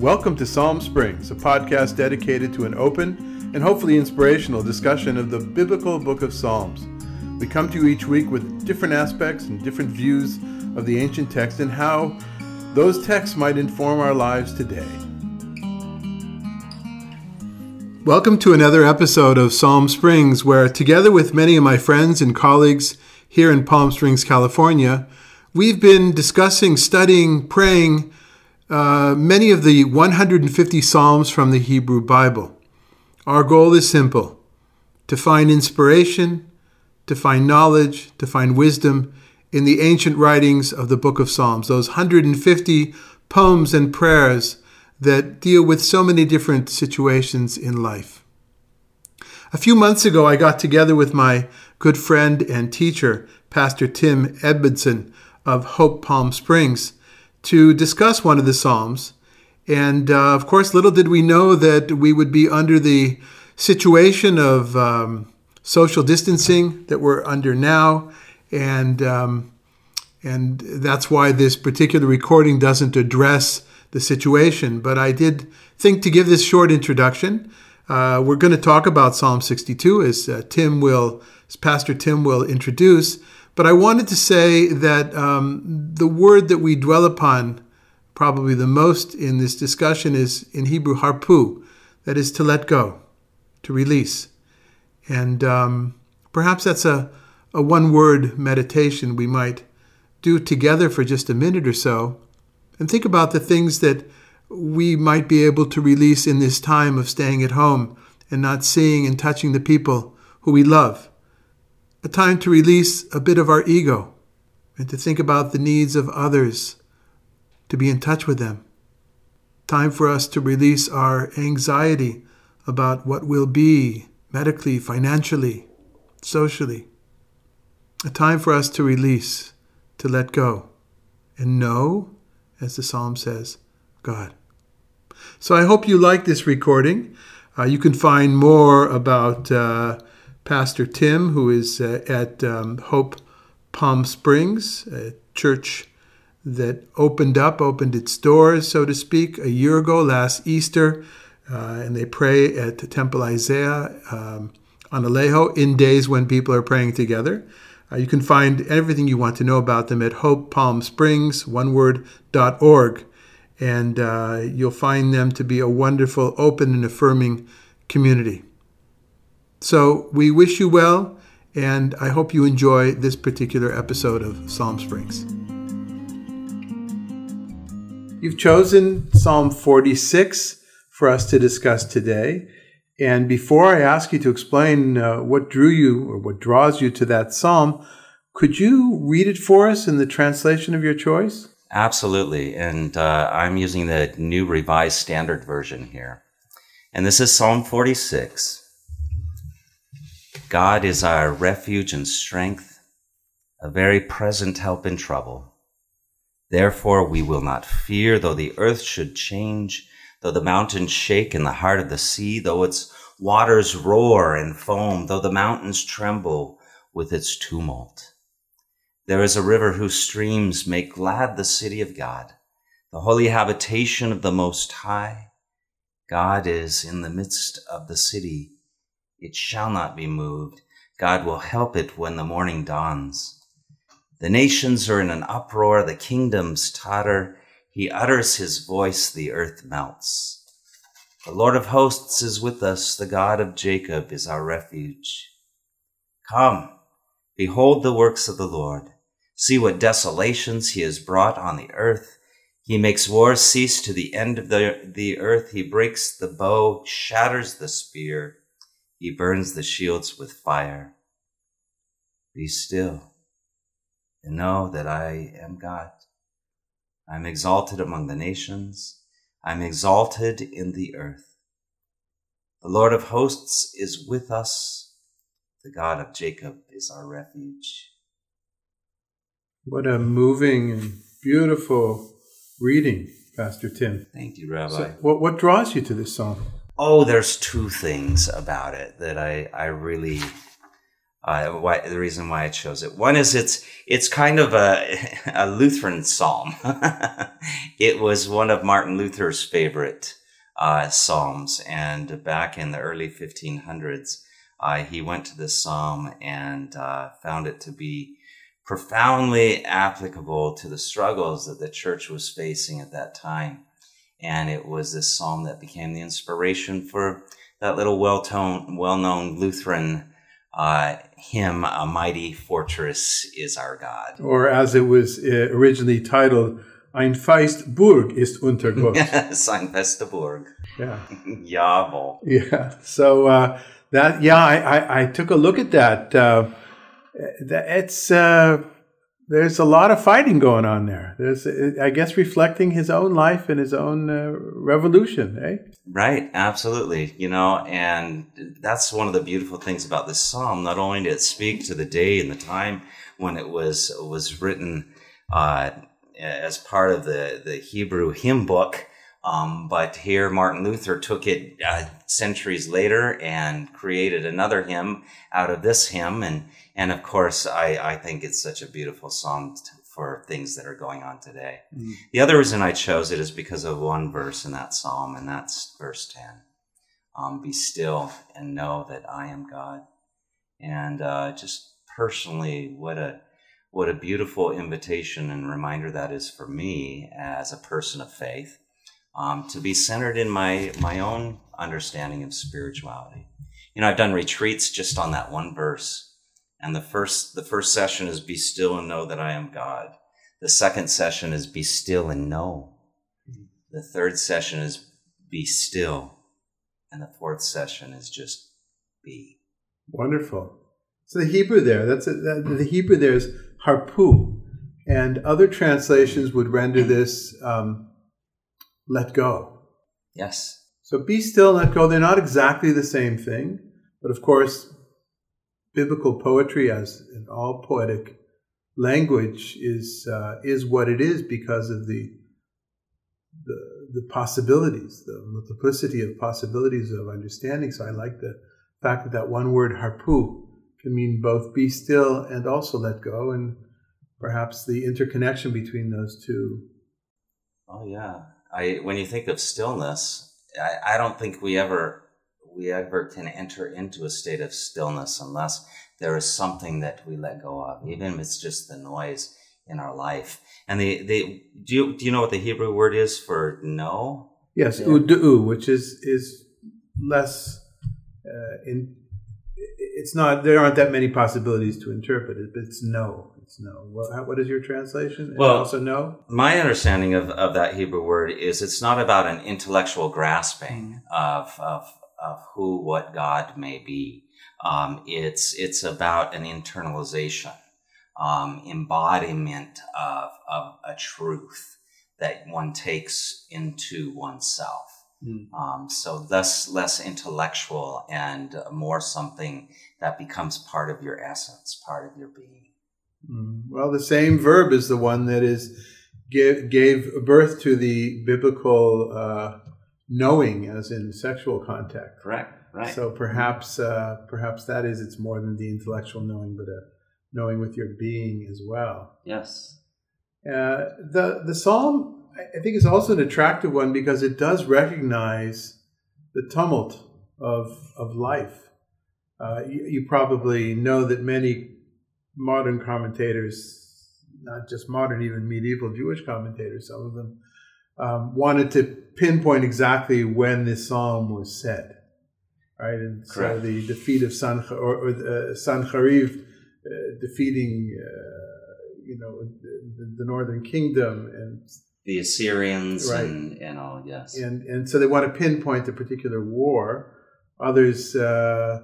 Welcome to Psalm Springs, a podcast dedicated to an open and hopefully inspirational discussion of the biblical book of Psalms. We come to you each week with different aspects and different views of the ancient text and how those texts might inform our lives today. Welcome to another episode of Psalm Springs, where together with many of my friends and colleagues here in Palm Springs, California, we've been discussing, studying, praying uh, many of the 150 Psalms from the Hebrew Bible. Our goal is simple to find inspiration, to find knowledge, to find wisdom in the ancient writings of the book of Psalms, those 150 poems and prayers that deal with so many different situations in life. A few months ago, I got together with my good friend and teacher, Pastor Tim Edmonson of Hope Palm Springs, to discuss one of the Psalms. And uh, of course, little did we know that we would be under the situation of um, social distancing that we're under now. And, um, and that's why this particular recording doesn't address the situation. But I did think to give this short introduction. Uh, we're going to talk about Psalm 62 as uh, Tim will, as Pastor Tim will introduce. But I wanted to say that um, the word that we dwell upon probably the most in this discussion is in Hebrew harpu, that is to let go, to release. And um, perhaps that's a, a one word meditation we might do together for just a minute or so and think about the things that we might be able to release in this time of staying at home and not seeing and touching the people who we love a time to release a bit of our ego and to think about the needs of others, to be in touch with them. Time for us to release our anxiety about what will be medically, financially, socially. A time for us to release, to let go, and know, as the psalm says, God. So I hope you like this recording. Uh, you can find more about uh, Pastor Tim, who is uh, at um, Hope Palm Springs, a church that opened up, opened its doors, so to speak, a year ago, last Easter. Uh, and they pray at Temple Isaiah um, on Alejo in days when people are praying together. Uh, you can find everything you want to know about them at Hope Palm Springs, one word, dot org. And uh, you'll find them to be a wonderful, open, and affirming community. So we wish you well, and I hope you enjoy this particular episode of Psalm Springs. You've chosen Psalm 46 for us to discuss today. And before I ask you to explain uh, what drew you or what draws you to that psalm, could you read it for us in the translation of your choice? Absolutely. And uh, I'm using the New Revised Standard Version here. And this is Psalm 46. God is our refuge and strength, a very present help in trouble. Therefore we will not fear, though the earth should change, though the mountains shake in the heart of the sea, though its waters roar and foam, though the mountains tremble with its tumult. There is a river whose streams make glad the city of God, the holy habitation of the Most High. God is in the midst of the city it shall not be moved. God will help it when the morning dawns. The nations are in an uproar, the kingdoms totter. He utters his voice, the earth melts. The Lord of hosts is with us, the God of Jacob is our refuge. Come, behold the works of the Lord. See what desolations he has brought on the earth. He makes war cease to the end of the, the earth. He breaks the bow, shatters the spear. He burns the shields with fire. Be still and know that I am God. I'm exalted among the nations. I'm exalted in the earth. The Lord of hosts is with us. The God of Jacob is our refuge. What a moving and beautiful reading, Pastor Tim. Thank you, Rabbi. So what, what draws you to this psalm? Oh, there's two things about it that I, I really Uh, why, the reason why I chose it. One is it's it's kind of a, a Lutheran psalm. it was one of Martin Luther's favorite uh, psalms, and back in the early 1500s, uh, he went to this psalm and uh, found it to be profoundly applicable to the struggles that the church was facing at that time. And it was this psalm that became the inspiration for that little well-known, well-known Lutheran uh, hymn, "A Mighty Fortress Is Our God," or as it was uh, originally titled, "Ein feist Burg ist unter Gott." yes, ein feste Burg. Yeah. Jawohl. Yeah. So uh, that yeah, I, I, I took a look at that. Uh, it's uh, there's a lot of fighting going on there. There's, I guess, reflecting his own life and his own uh, revolution, eh? Right, absolutely. You know, and that's one of the beautiful things about this psalm. Not only did it speak to the day and the time when it was was written uh, as part of the the Hebrew hymn book, um, but here Martin Luther took it uh, centuries later and created another hymn out of this hymn, and and of course, I, I think it's such a beautiful song for things that are going on today. Mm. The other reason I chose it is because of one verse in that psalm, and that's verse 10. Um, Be still and know that I am God. And uh, just personally, what a what a beautiful invitation and reminder that is for me as a person of faith um, to be centered in my my own understanding of spirituality. You know, I've done retreats just on that one verse and the first, the first session is be still and know that I am God. The second session is be still and know. The third session is be still. And the fourth session is just be. Wonderful. So the Hebrew there, that's a, that, the Hebrew there is harpu, and other translations would render this um, let go. Yes. So be still, let go. They're not exactly the same thing, but of course, biblical poetry, as in all poetic language, is uh, is what it is because of the the, the possibilities, the multiplicity of possibilities of understanding. So I like the fact that that one word harpu can mean both be still and also let go, and perhaps the interconnection between those two. Oh yeah, I when you think of stillness, I, I don't think we ever we ever can enter into a state of stillness unless there is something that we let go of, even if it's just the noise in our life. And the, the do you do you know what the Hebrew word is for no? Yes, yeah. udu, which is is less uh, in. It's not. There aren't that many possibilities to interpret it, but it's no. No. What, what is your translation? Well, also no. My understanding of, of that Hebrew word is it's not about an intellectual grasping mm. of of of who what God may be. Um, it's it's about an internalization, um, embodiment of, of a truth that one takes into oneself. Mm. Um, so less less intellectual and more something that becomes part of your essence, part of your being. Mm. Well, the same verb is the one that is gave, gave birth to the biblical uh, knowing as in sexual contact. Correct. Right. So perhaps uh, perhaps that is it's more than the intellectual knowing, but a knowing with your being as well. Yes. Uh, the the psalm I think is also an attractive one because it does recognize the tumult of of life. Uh, you, you probably know that many modern commentators, not just modern, even medieval Jewish commentators, some of them um, wanted to pinpoint exactly when this psalm was said, right? And Correct. so the defeat of San or, or uh, Sancheriv uh, defeating, uh, you know, the, the, northern kingdom and the Assyrians right. and, and all, yes. And and so they want to pinpoint a particular war. Others uh,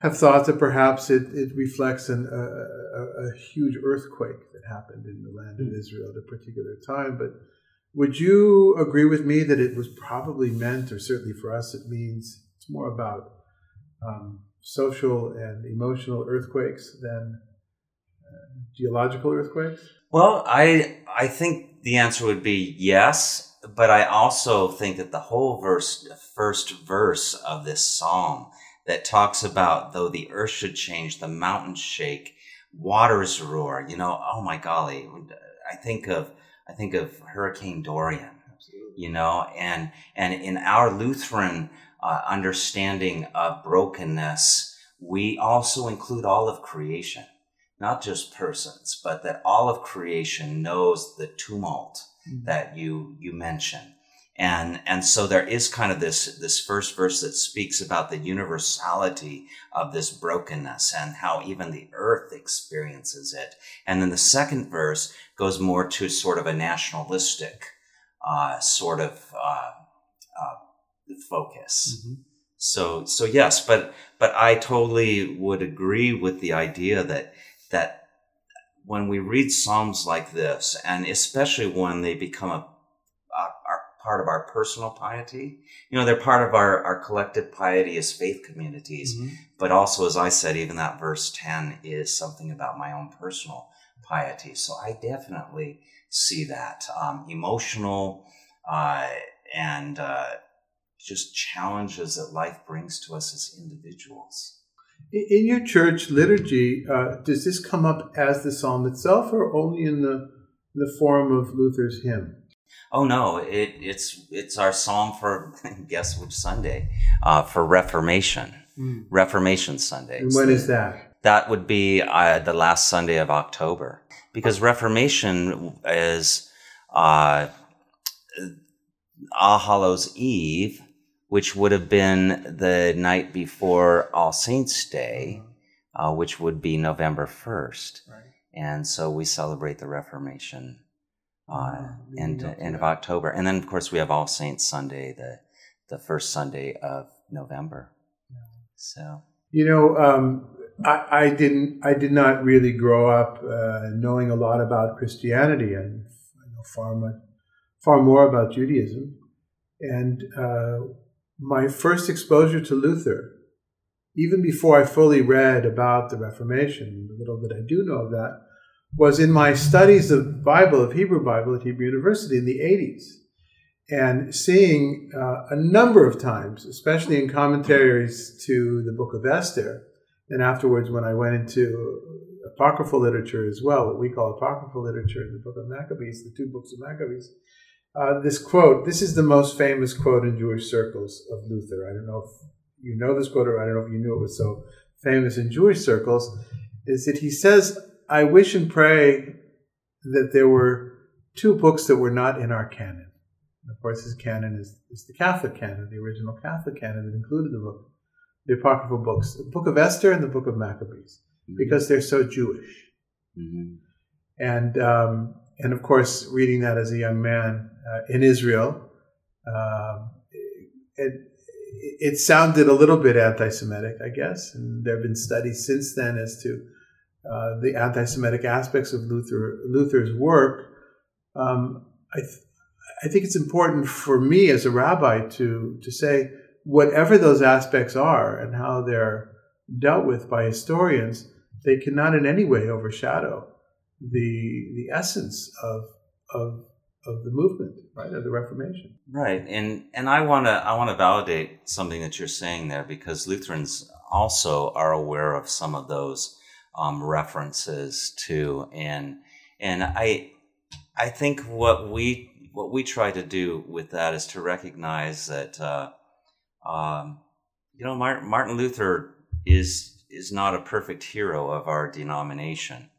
have thought that perhaps it, it reflects an, a, a, a, huge earthquake that happened in the land of hmm. Israel at a particular time, but would you agree with me that it was probably meant, or certainly for us, it means it's more about um, social and emotional earthquakes than uh, geological earthquakes? Well, I I think the answer would be yes, but I also think that the whole verse, the first verse of this psalm, that talks about though the earth should change, the mountains shake, waters roar. You know, oh my golly, I think of I think of Hurricane Dorian. You know, and and in our Lutheran uh, understanding of brokenness, we also include all of creation, not just persons, but that all of creation knows the tumult mm-hmm. that you you mentioned and and so there is kind of this this first verse that speaks about the universality of this brokenness and how even the earth experiences it and then the second verse goes more to sort of a nationalistic uh, sort of uh, uh, focus mm-hmm. so so yes but but i totally would agree with the idea that that when we read psalms like this and especially when they become a part of our personal piety. You know, they're part of our, our collective piety as faith communities. Mm-hmm. But also, as I said, even that verse 10 is something about my own personal piety. So I definitely see that um, emotional uh, and uh, just challenges that life brings to us as individuals. In your church liturgy, uh, does this come up as the psalm itself or only in the, the form of Luther's hymn? Oh no, it, it's it's our psalm for guess which Sunday uh, for Reformation, mm. Reformation Sunday. And when is that? That would be uh, the last Sunday of October, because Reformation is uh, All Hallows Eve, which would have been the night before All Saints Day, uh, which would be November first, right. and so we celebrate the Reformation uh, end end of October, and then of course we have All Saints Sunday, the the first Sunday of November. So. You know, um, I, I, didn't, I did not really grow up uh, knowing a lot about Christianity, and I know far much, far more about Judaism, and uh, my first exposure to Luther. Even before I fully read about the Reformation, the little that I do know of that, was in my studies of Bible, of Hebrew Bible at Hebrew University in the 80s, and seeing uh, a number of times, especially in commentaries to the book of Esther, and afterwards when I went into apocryphal literature as well, what we call apocryphal literature in the book of Maccabees, the two books of Maccabees, uh, this quote, this is the most famous quote in Jewish circles of Luther. I don't know if you know this quote or I don't know if you knew it was so famous in Jewish circles, is that he says, I wish and pray that there were two books that were not in our canon. of course, his canon is, is the Catholic canon, the original Catholic canon that included the book, the apocryphal books, the Book of Esther and the Book of Maccabees, mm-hmm. because they're so Jewish. Mm-hmm. And um, and of course, reading that as a young man uh, in Israel, uh, it, it sounded a little bit anti-Semitic, I guess. And there have been studies since then as to uh, the anti-Semitic aspects of Luther Luther's work, um, I, th- I think it's important for me as a rabbi to to say whatever those aspects are and how they're dealt with by historians, they cannot in any way overshadow the the essence of of of the movement, right, of the Reformation. Right, and and I want to I want to validate something that you're saying there because Lutherans also are aware of some of those um, references to, and and I I think what we what we try to do with that is to recognize that uh, um, you know Martin, Luther is is not a perfect hero of our denomination,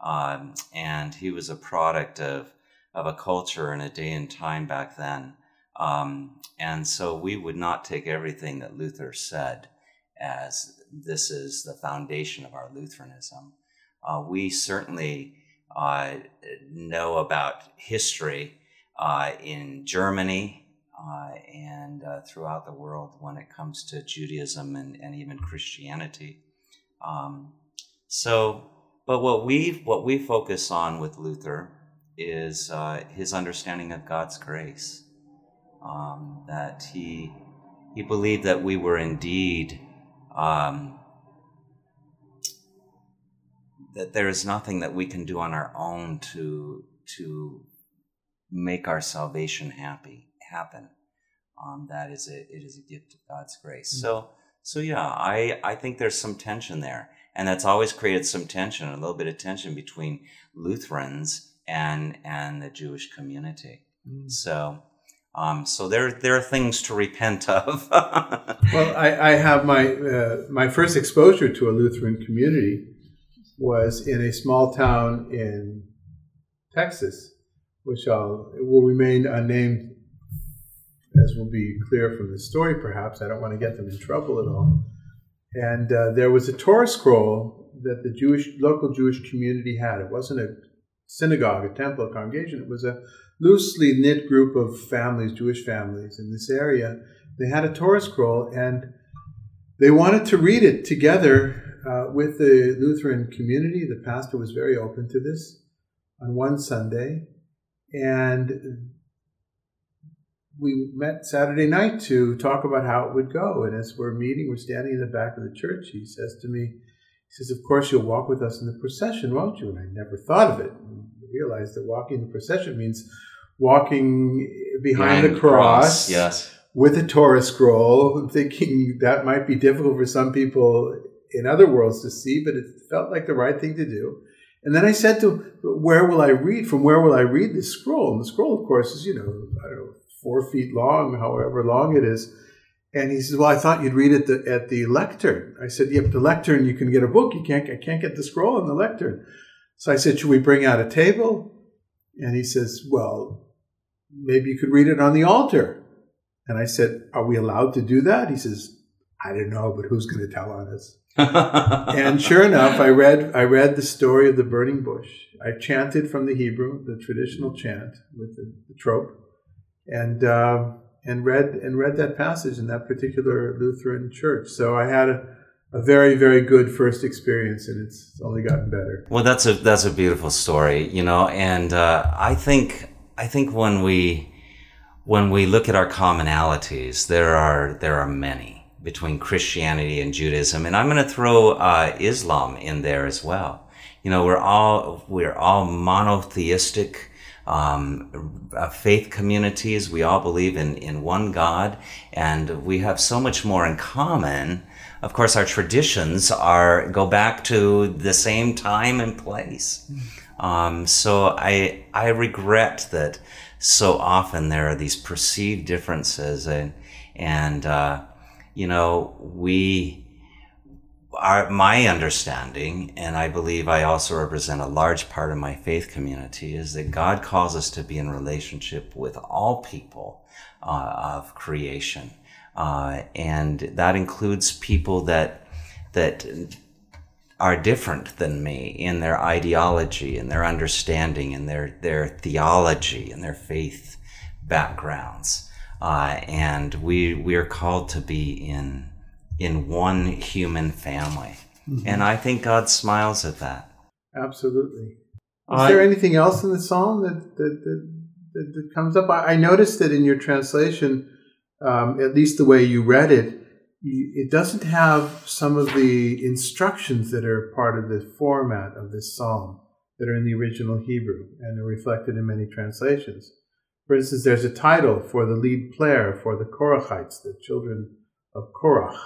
um, and he was a product of of a culture and a day and time back then. Um, and so we would not take everything that Luther said as this is the foundation of our Lutheranism. Uh, we certainly uh, know about history uh, in Germany uh, and uh, throughout the world when it comes to Judaism and, and even Christianity. Um, so, but what we what we focus on with Luther is his understanding of God's grace. Um, that he he believed that we were indeed um, that there is nothing that we can do on our own to to make our salvation happy happen. Um, that is a it is a gift of God's grace. Mm-hmm. So So yeah, I, I think there's some tension there. And that's always created some tension, a little bit of tension between Lutherans and and the Jewish community. Mm. So um, so there there are things to repent of. well, I, I, have my uh, my first exposure to a Lutheran community was in a small town in Texas, which I'll, will remain unnamed, as will be clear from the story. Perhaps I don't want to get them in trouble at all. And uh, there was a Torah scroll that the Jewish local Jewish community had. It wasn't a synagogue, a temple, a congregation. It was a loosely knit group of families, Jewish families in this area. They had a Torah scroll and they wanted to read it together uh, with the Lutheran community. The pastor was very open to this on one Sunday. And we met Saturday night to talk about how it would go. And as we're meeting, we're standing in the back of the church. He says to me, he says, Of course, you'll walk with us in the procession, won't you? And I never thought of it. Realized that walking in the procession means walking behind, behind the cross, cross, yes. with a Torah scroll, thinking that might be difficult for some people in other worlds to see, but it felt like the right thing to do. And then I said to him, Where will I read? From where will I read this scroll? And the scroll, of course, is, you know, I don't know, four feet long, however long it is. And he says, "Well, I thought you'd read it the, at the lectern." I said, "Yep, the lectern you can get a book. You can't. I can't get the scroll in the lectern." So I said, "Should we bring out a table?" And he says, "Well, maybe you could read it on the altar." And I said, "Are we allowed to do that?" He says, "I don't know, but who's going to tell on us?" and sure enough, I read I read the story of the burning bush. I chanted from the Hebrew, the traditional chant with the, the trope, and. Uh, and read and read that passage in that particular Lutheran church. So I had a, a very very good first experience, and it's only gotten better. Well, that's a that's a beautiful story, you know, and uh, I think I think when we when we look at our commonalities, there are there are many between Christianity and Judaism, and I'm going to throw uh, Islam in there as well. You know, we're all we're all monotheistic um, uh, faith communities. We all believe in, in one God, and we have so much more in common. Of course, our traditions are go back to the same time and place. Um, so I I regret that so often there are these perceived differences, and and uh, you know we our, my understanding, and I believe I also represent a large part of my faith community, is that God calls us to be in relationship with all people uh, of creation, uh, and that includes people that that are different than me in their ideology, in their understanding, in their their theology, and their faith backgrounds, uh, and we we are called to be in in one human family. Mm-hmm. And I think God smiles at that. Absolutely. Is there anything else in the psalm that, that, that, that, that comes up? I, I, noticed that in your translation, um, at least the way you read it, it doesn't have some of the instructions that are part of the format of this psalm that are in the original Hebrew and are reflected in many translations. For instance, there's a title for the lead player for the Korachites, the children of Korach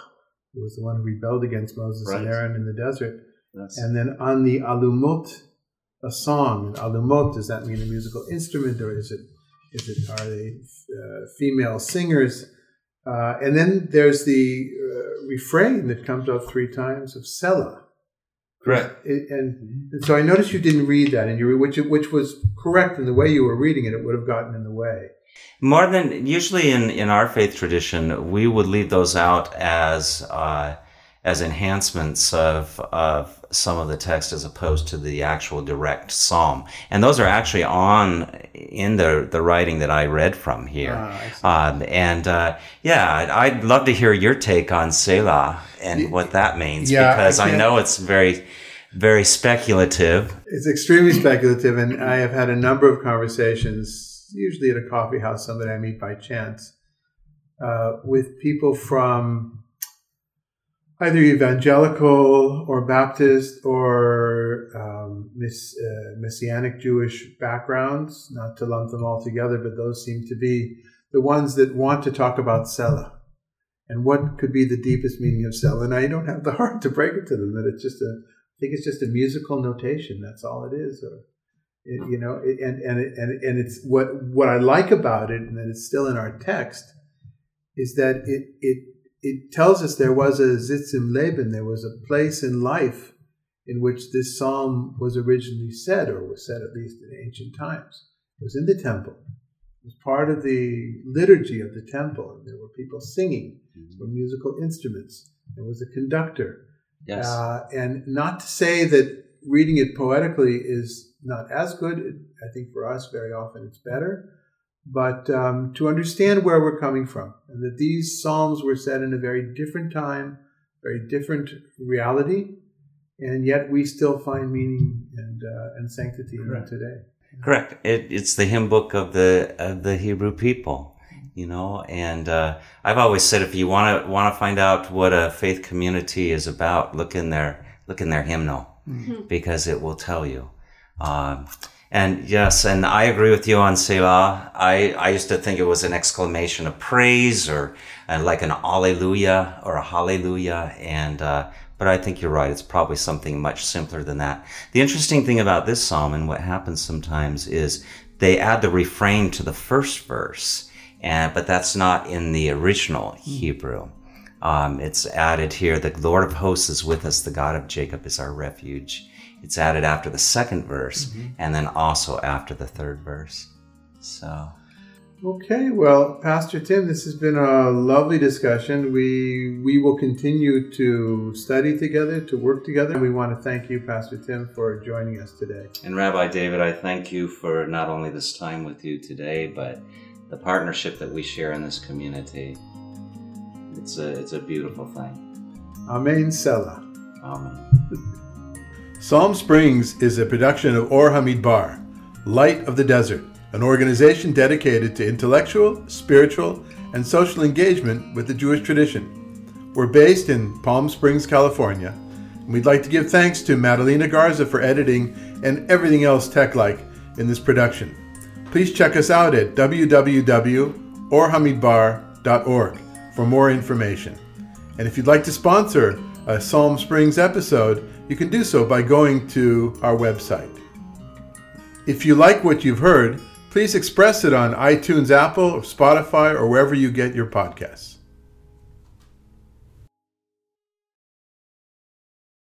who was the one who rebelled against Moses right. and Aaron in the desert. Yes. And then on the alumot, a song. And alumot, does that mean a musical instrument or is it, is it are they uh, female singers? Uh, and then there's the uh, refrain that comes out three times of Selah. Correct. It, and, and, so I noticed you didn't read that, and you which which was correct in the way you were reading it. It would have gotten in the way. More than usually in, in our faith tradition, we would leave those out as uh, as enhancements of of some of the text as opposed to the actual direct psalm. And those are actually on in the the writing that I read from here. Ah, um, and uh, yeah, I'd love to hear your take on Selah and what that means yeah, because I, I know it's very very speculative. It's extremely speculative, and I have had a number of conversations usually at a coffee house, somebody I meet by chance, uh, with people from either evangelical or Baptist or um, uh, Messianic Jewish backgrounds, not to lump them all together, but those seem to be the ones that want to talk about Selah. And what could be the deepest meaning of Selah? And I don't have the heart to break it to them that it's just a, I think it's just a musical notation. That's all it is. Or, it, you know, it, and, and, and, and it's what, what I like about it and that it's still in our text is that it, it, it tells us there was a Sitz im Leben, there was a place in life in which this psalm was originally said, or was said at least in ancient times. It was in the temple. It was part of the liturgy of the temple, and there were people singing, mm-hmm. there were musical instruments, there was a conductor. Yes. Uh, and not to say that reading it poetically is not as good. I think for us, very often it's better. But um, to understand where we're coming from, and that these psalms were said in a very different time, very different reality, and yet we still find meaning and uh, and sanctity in them today. Correct. It, it's the hymn book of the of the Hebrew people, you know. And uh, I've always said, if you want to want to find out what a faith community is about, look in their look in their hymnal, mm-hmm. because it will tell you. Um, and yes, and I agree with you on Selah. I, I used to think it was an exclamation of praise or uh, like an alleluia or a hallelujah. And, uh, but I think you're right. It's probably something much simpler than that. The interesting thing about this psalm and what happens sometimes is they add the refrain to the first verse, and but that's not in the original Hebrew. Um, it's added here. The Lord of hosts is with us. The God of Jacob is our refuge. It's added after the second verse, mm-hmm. and then also after the third verse. So Okay, well, Pastor Tim, this has been a lovely discussion. We we will continue to study together, to work together. And We want to thank you, Pastor Tim, for joining us today. And Rabbi David, I thank you for not only this time with you today, but the partnership that we share in this community. It's a it's a beautiful thing. Amen Selah. Amen. Psalm Springs is a production of Or HaMidbar, Light of the Desert an organization dedicated to intellectual, spiritual, and social engagement with the Jewish tradition. We're based in Palm Springs, California, and we'd like to give thanks to Madalena Garza for editing and everything else tech like in this production. Please check us out at www.orhamidbar.org for more information. And if you'd like to sponsor a Psalm Springs episode, you can do so by going to our website. If you like what you've heard, please express it on iTunes, Apple, or Spotify, or wherever you get your podcasts.